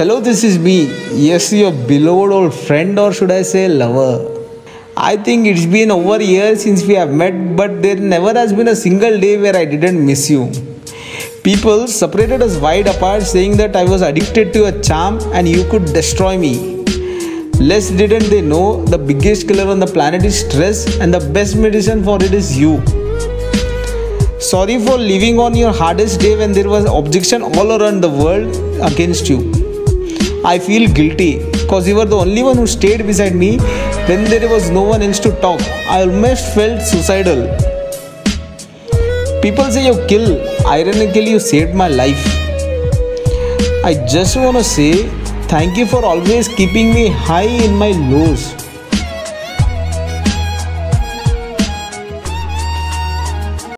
Hello, this is me. Yes, your beloved old friend, or should I say lover. I think it's been over a year since we have met, but there never has been a single day where I didn't miss you. People separated us wide apart, saying that I was addicted to a charm and you could destroy me. Less didn't they know the biggest killer on the planet is stress, and the best medicine for it is you. Sorry for living on your hardest day when there was objection all around the world against you. I feel guilty because you were the only one who stayed beside me when there was no one else to talk. I almost felt suicidal. People say you kill, ironically, you saved my life. I just want to say thank you for always keeping me high in my lows.